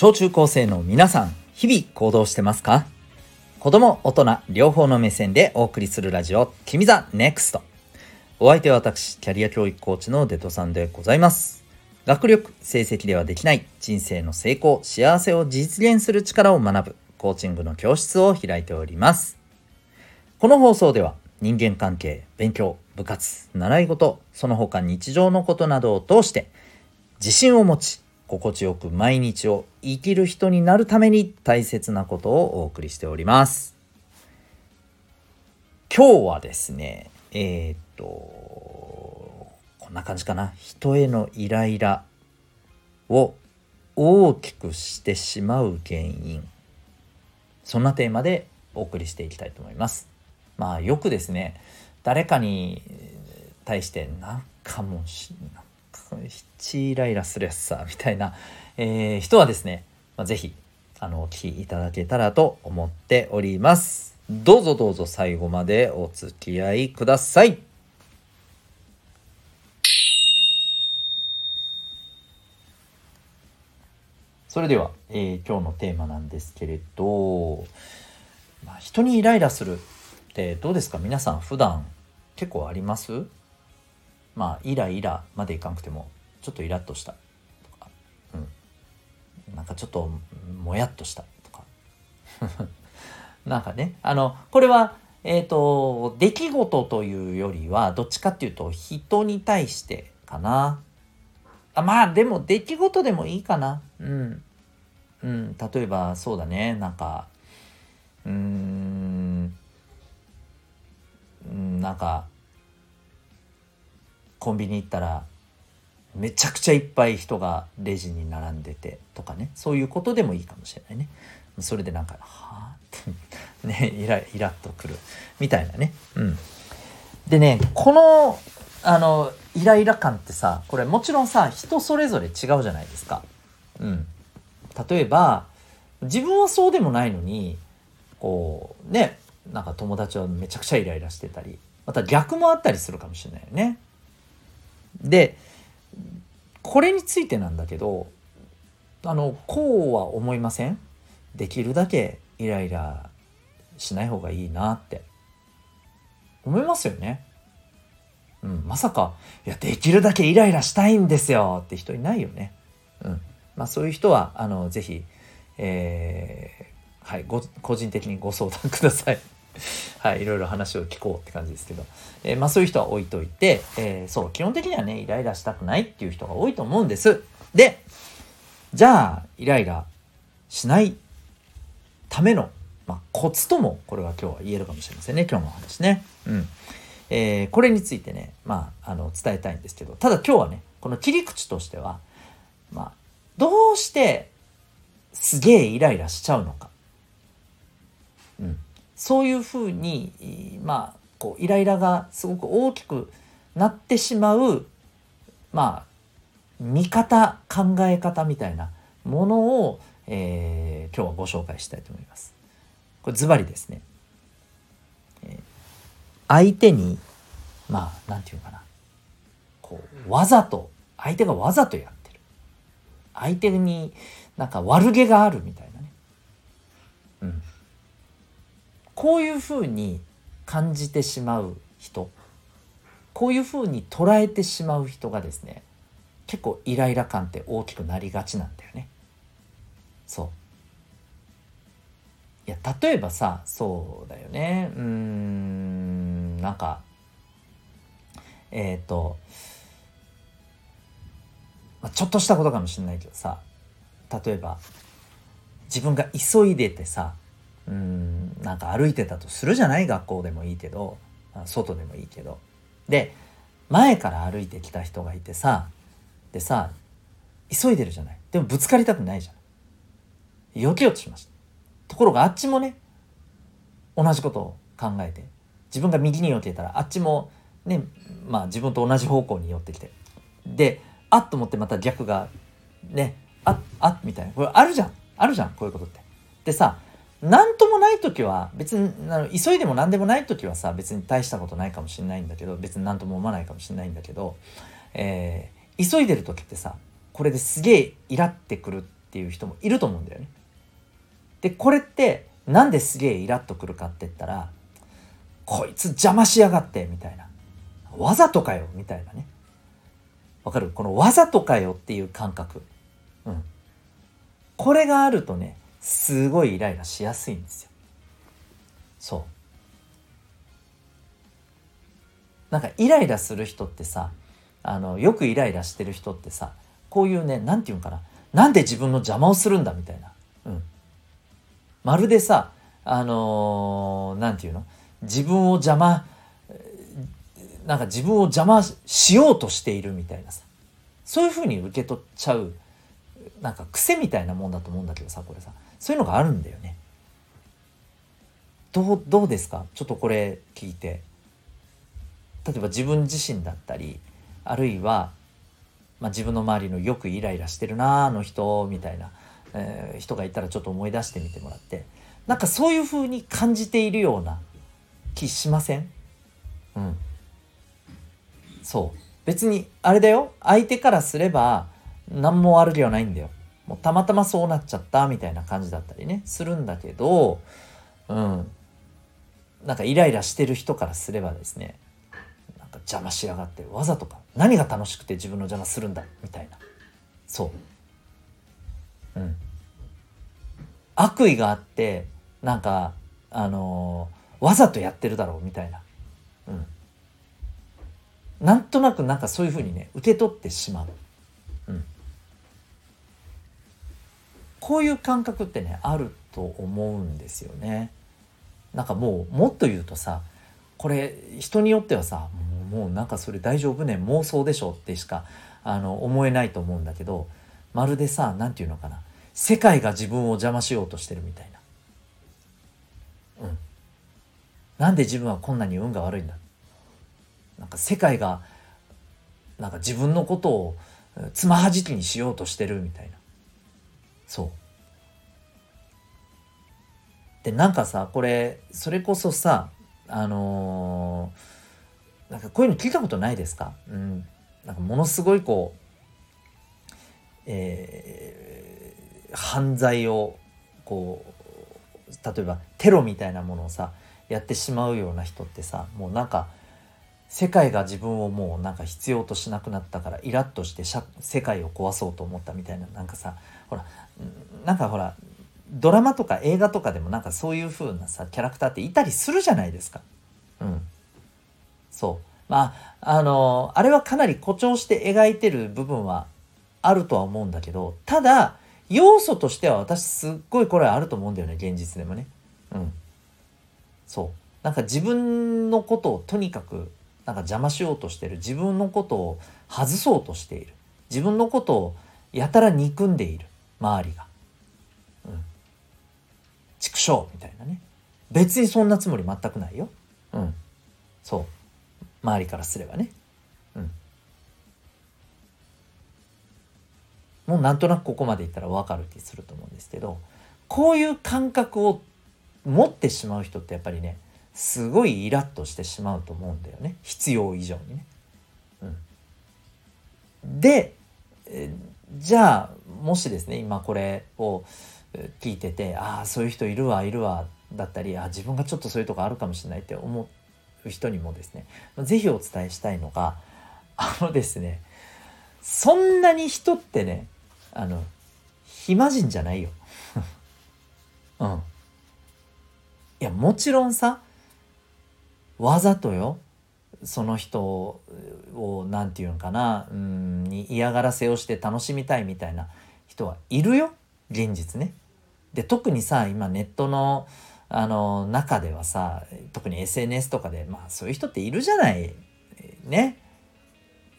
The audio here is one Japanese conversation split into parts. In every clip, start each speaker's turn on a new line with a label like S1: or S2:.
S1: 小中高生の皆さん、日々行動してますか？子供、大人、両方の目線でお送りするラジオ、君ザネクスト。お相手は私、キャリア教育コーチのデトさんでございます。学力、成績ではできない人生の成功、幸せを実現する力を学ぶコーチングの教室を開いております。この放送では人間関係、勉強、部活、習い事、その他日常のことなどを通して自信を持ち、心地よく毎日を生きる人になるために大切なことをお送りしております。今日はですね、えーっと、こんな感じかな。人へのイライラを大きくしてしまう原因。そんなテーマでお送りしていきたいと思います。まあよくですね、誰かに対してなんかもうし、なんかひイライラするやつさ、みたいな、えー人はですね、まあ、ぜひ、あの、お聞きいただけたらと思っております。どうぞどうぞ最後までお付き合いください。それでは、えー今日のテーマなんですけれど、まあ、人にイライラするってどうですか？皆さん普段結構あります？まあイライラまでいかなくてもちょっとイラッとした。とか、うん、なんかちょっともやっとしたとか。なんかね。あのこれはえっ、と出来事というよりはどっちかっていうと人に対してかな。あまあでも出来事でもいいかな。うん、うん、例えばそうだね。なんかうーんなんかコンビニ行ったらめちゃくちゃいっぱい人がレジに並んでてとかね。そういうことでもいいかもしれないね。それでなんか「はあ?」ってねイライラっとくる。みたいなね。うん。でねこのあのイライラ感ってさこれもちろんさ人それぞれ違うじゃないですか。うん。例えば自分はそうでもないのにこうねなんか友達はめちゃくちゃイライラしてたりまた逆もあったりするかもしれないよね。でこれについてなんだけどあのこうは思いません？できるだけイライラしない方がいいなって思いますよね。うん、まさか「いやできるだけイライラしたいんですよ」って人いないよね。うんまあ、そういう人はあのぜひ、えーはい、ご個人的にご相談ください。はい、いろいろ話を聞こうって感じですけど、えーまあそういう人は置いといて、えーそう、基本的にはね、イライラしたくないっていう人が多いと思うんです。で、じゃあ、イライラしないための、まあ、コツとも、これは今日は言えるかもしれませんね、今日のお話ね。うん。えーこれについてね、まあ、あの、伝えたいんですけど、ただ今日はね、この切り口としては、まあ、どうしてすげえイライラしちゃうのか。うん。そういうふうに、まあ、こう、イライラがすごく大きくなってしまう、まあ、見方、考え方みたいなものを、えー今日はご紹介したいと思います。これズバリですね。えー相手に、まあ、なんていうかな。こう、わざと、相手がわざとやってる。相手になんか悪気があるみたいこういうふうに感じてしまう人こういうふうに捉えてしまう人がですね結構イライラ感って大きくなりがちなんだよね。そういや例えばさそうだよねうんなんかえっ、と、まあ、ちょっとしたことかもしれないけどさ例えば自分が急いでてさうんなんか歩いてたとするじゃない学校でもいいけど外でもいいけど。で前から歩いてきた人がいてさでさ急いでるじゃない。でもぶつかりたくないじゃない避けようとしました。ところがあっちもね同じことを考えて自分が右に避けたらあっちもねまあ自分と同じ方向に寄ってきてであっと思ってまた逆がねあっあっみたいな。これあるじゃん。あるじゃんこういうことって。でさ何ともない時は別にあの急いでも何でもない時はさ別に大したことないかもしれないんだけど別に何とも思わないかもしれないんだけど、えー急いでる時ってさこれですげえイラってくるっていう人もいると思うんだよね。でこれってなんですげえイラッとくるかって言ったらこいつ邪魔しやがってみたいな。わざとかよみたいなね。わかる？このわざとかよっていう感覚。うん。これがあるとねすごいイライラしやすいんですよ。そう。なんかイライラする人ってさあのよくイライラしてる人ってさこういうね何て言うんかな。なんで自分の邪魔をするんだみたいな、うん、まるでさあの何、ー、て言うの？自分を邪魔なんか自分を邪魔しようとしているみたいなさ。そういうふうに受け取っちゃうなんか癖みたいなもんだと思うんだけどさこれさ。そういうのがあるんだよね。どうどうですか？ちょっとこれ聞いて。例えば自分自身だったりあるいは、まあ、自分の周りのよくイライラしてるなあの人みたいな、えー、人がいたらちょっと思い出してみてもらって。なんかそういうふうに感じているような気しません？うん。そう。別にあれだよ。相手からすれば何も悪気はないんだよ。もうたまたまそうなっちゃったみたいな感じだったりねするんだけどうん。なんかイライラしてる人からすればですねなんか邪魔しやがってわざとか何が楽しくて自分の邪魔するんだみたいな。そう。うん。悪意があってなんかあのー、わざとやってるだろうみたいな。うん。なんとなくなんかそういうふうにね受け取ってしまう、こういう感覚ってねあると思うんですよね。なんかもうもっと言うとさこれ人によってはさもうなんかそれ大丈夫ね妄想でしょってしかあの思えないと思うんだけどまるでさ何て言うのかな世界が自分を邪魔しようとしてるみたいな。うん。なんで自分はこんなに運が悪いんだなんか世界がなんか自分のことをつまはじきにしようとしてるみたいな。そう。でなんかさこれそれこそさあのー、なんかこういうの聞いたことないですか？うんなんかものすごいこうえー、犯罪をこう例えばテロみたいなものをさやってしまうような人ってさもうなんか世界が自分をもうなんか必要としなくなったからイラッとして世界を壊そうと思ったみたいななんかさほらなんかほらドラマとか映画とかでもなんかそういう風なさキャラクターっていたりするじゃないですか。うん。そう。まああのあれはかなり誇張して描いてる部分はあるとは思うんだけどただ要素としては私すっごいこれはあると思うんだよね現実でもね。うん。そう。なんか自分のことをとにかくなんか邪魔しようとしてる。自分のことを外そうとしている。自分のことをやたら憎んでいる。周りが。うん。畜生みたいなね。別にそんなつもり全くないよ。うん。そう。周りからすればね。うん。もうなんとなくここまでいったら分かる気すると思うんですけどこういう感覚を持ってしまう人ってやっぱりねすごいイラッとしてしまうと思うんだよね必要以上にね。うん、でじゃあもしですね今これを聞いててああそういう人いるわいるわだったりあ自分がちょっとそういうとこあるかもしれないって思う人にもですね是非お伝えしたいのがあのですねそんなに人ってねあの暇人じゃないよ。うん。いやもちろんさわざとよ。その人を何て言うのかな。うんに嫌がらせをして楽しみたいみたいな人はいるよ。現実ね。で特にさ今ネットのあの中ではさ特に SNS とかでまあそういう人っているじゃない。ね。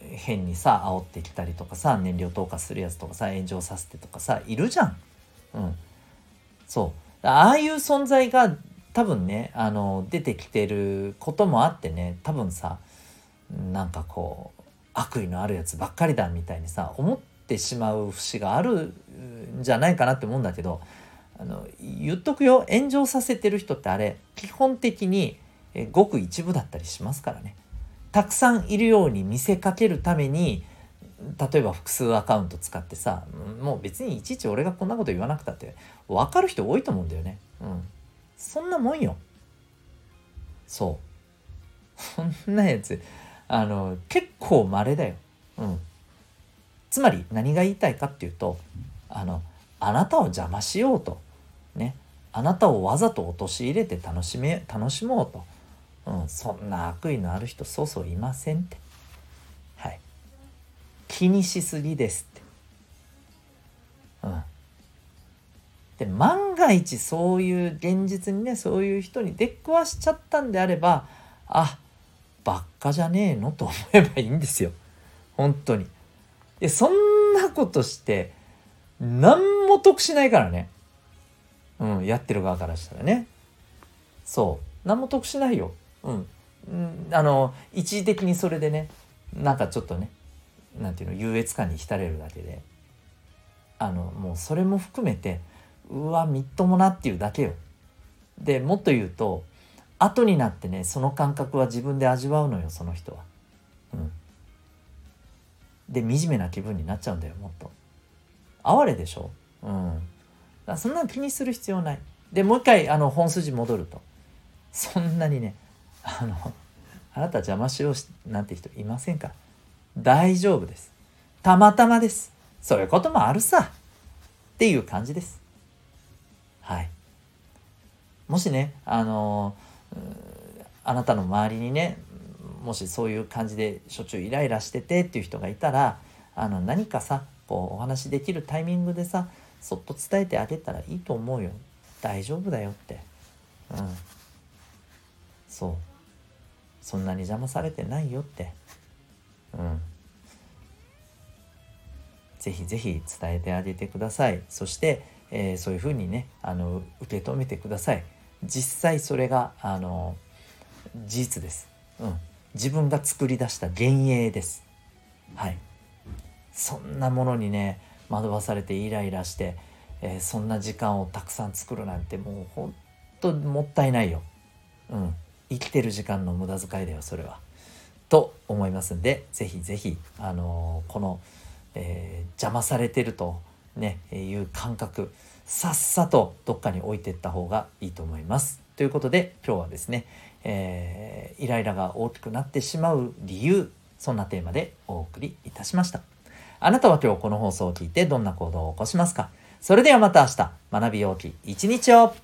S1: 変にさ煽ってきたりとかさ燃料投下するやつとかさ炎上させてとかさいるじゃん。うん、そう。ああいう存在が多分ねあの出てきてることもあってね多分さなんかこう悪意のあるやつばっかりだみたいにさ思ってしまう節があるんじゃないかなって思うんだけどあの言っとくよ。炎上させてる人ってあれ基本的にごく一部だったりしますからね。たくさんいるように見せかけるために例えば複数アカウント使ってさもう別にいちいち俺がこんなこと言わなくたって分かる人多いと思うんだよね。うん。そんなもんよ。そう。そんなやつあの結構稀だよ。うん。つまり何が言いたいかっていうとあのあなたを邪魔しようと。ね。あなたをわざと陥れて楽しめ楽しもうと、うん、そんな悪意のある人そうそういませんって。はい。気にしすぎですって。うん。で万が一そういう現実にねそういう人に出くわしちゃったんであればあばっかじゃねえの？と思えばいいんですよ。本当に。でそんなことして何も得しないからね。うん、やってる側からしたらね。そう。何も得しないよ、うん、うん、あの一時的にそれでねなんかちょっとねなんていうの優越感に浸れるだけで。あのもうそれも含めてうわみっともなっていうだけよ。でもっと言うと後になってねその感覚は自分で味わうのよその人は。うん、で惨めな気分になっちゃうんだよもっと。哀れでしょ？うん。そんな気にする必要ない。でもう一回あの本筋戻ると。そんなにねあのあなた邪魔しようしなんて人いませんか？大丈夫です。たまたまです。そういうこともあるさ。っていう感じです。はい。もしねあのあなたの周りにねもしそういう感じでしょっちゅうイライラしててっていう人がいたらあの何かさこうお話できるタイミングでさそっと伝えてあげたらいいと思うよ。大丈夫だよって。うん。そう。そんなに邪魔されてないよって。うん。ぜひぜひ伝えてあげてください。そして、えー、そういうふうにねあの受け止めてください実際それがあの事実です、うん、自分が作り出した幻影ですはいそんなものにね惑わされてイライラして、えー、そんな時間をたくさん作るなんてもうほんともったいないよ。うん。生きてる時間の無駄遣いだよそれは。と思いますんで是非是非あのー、この、えー、邪魔されてるとね、えいう感覚さっさとどっかに置いてった方がいいと思います。ということで今日はですね、えー、イライラが大きくなってしまう理由そんなテーマでお送りいたしました。あなたは今日この放送を聞いてどんな行動を起こしますか？それではまた明日、学びようき一日を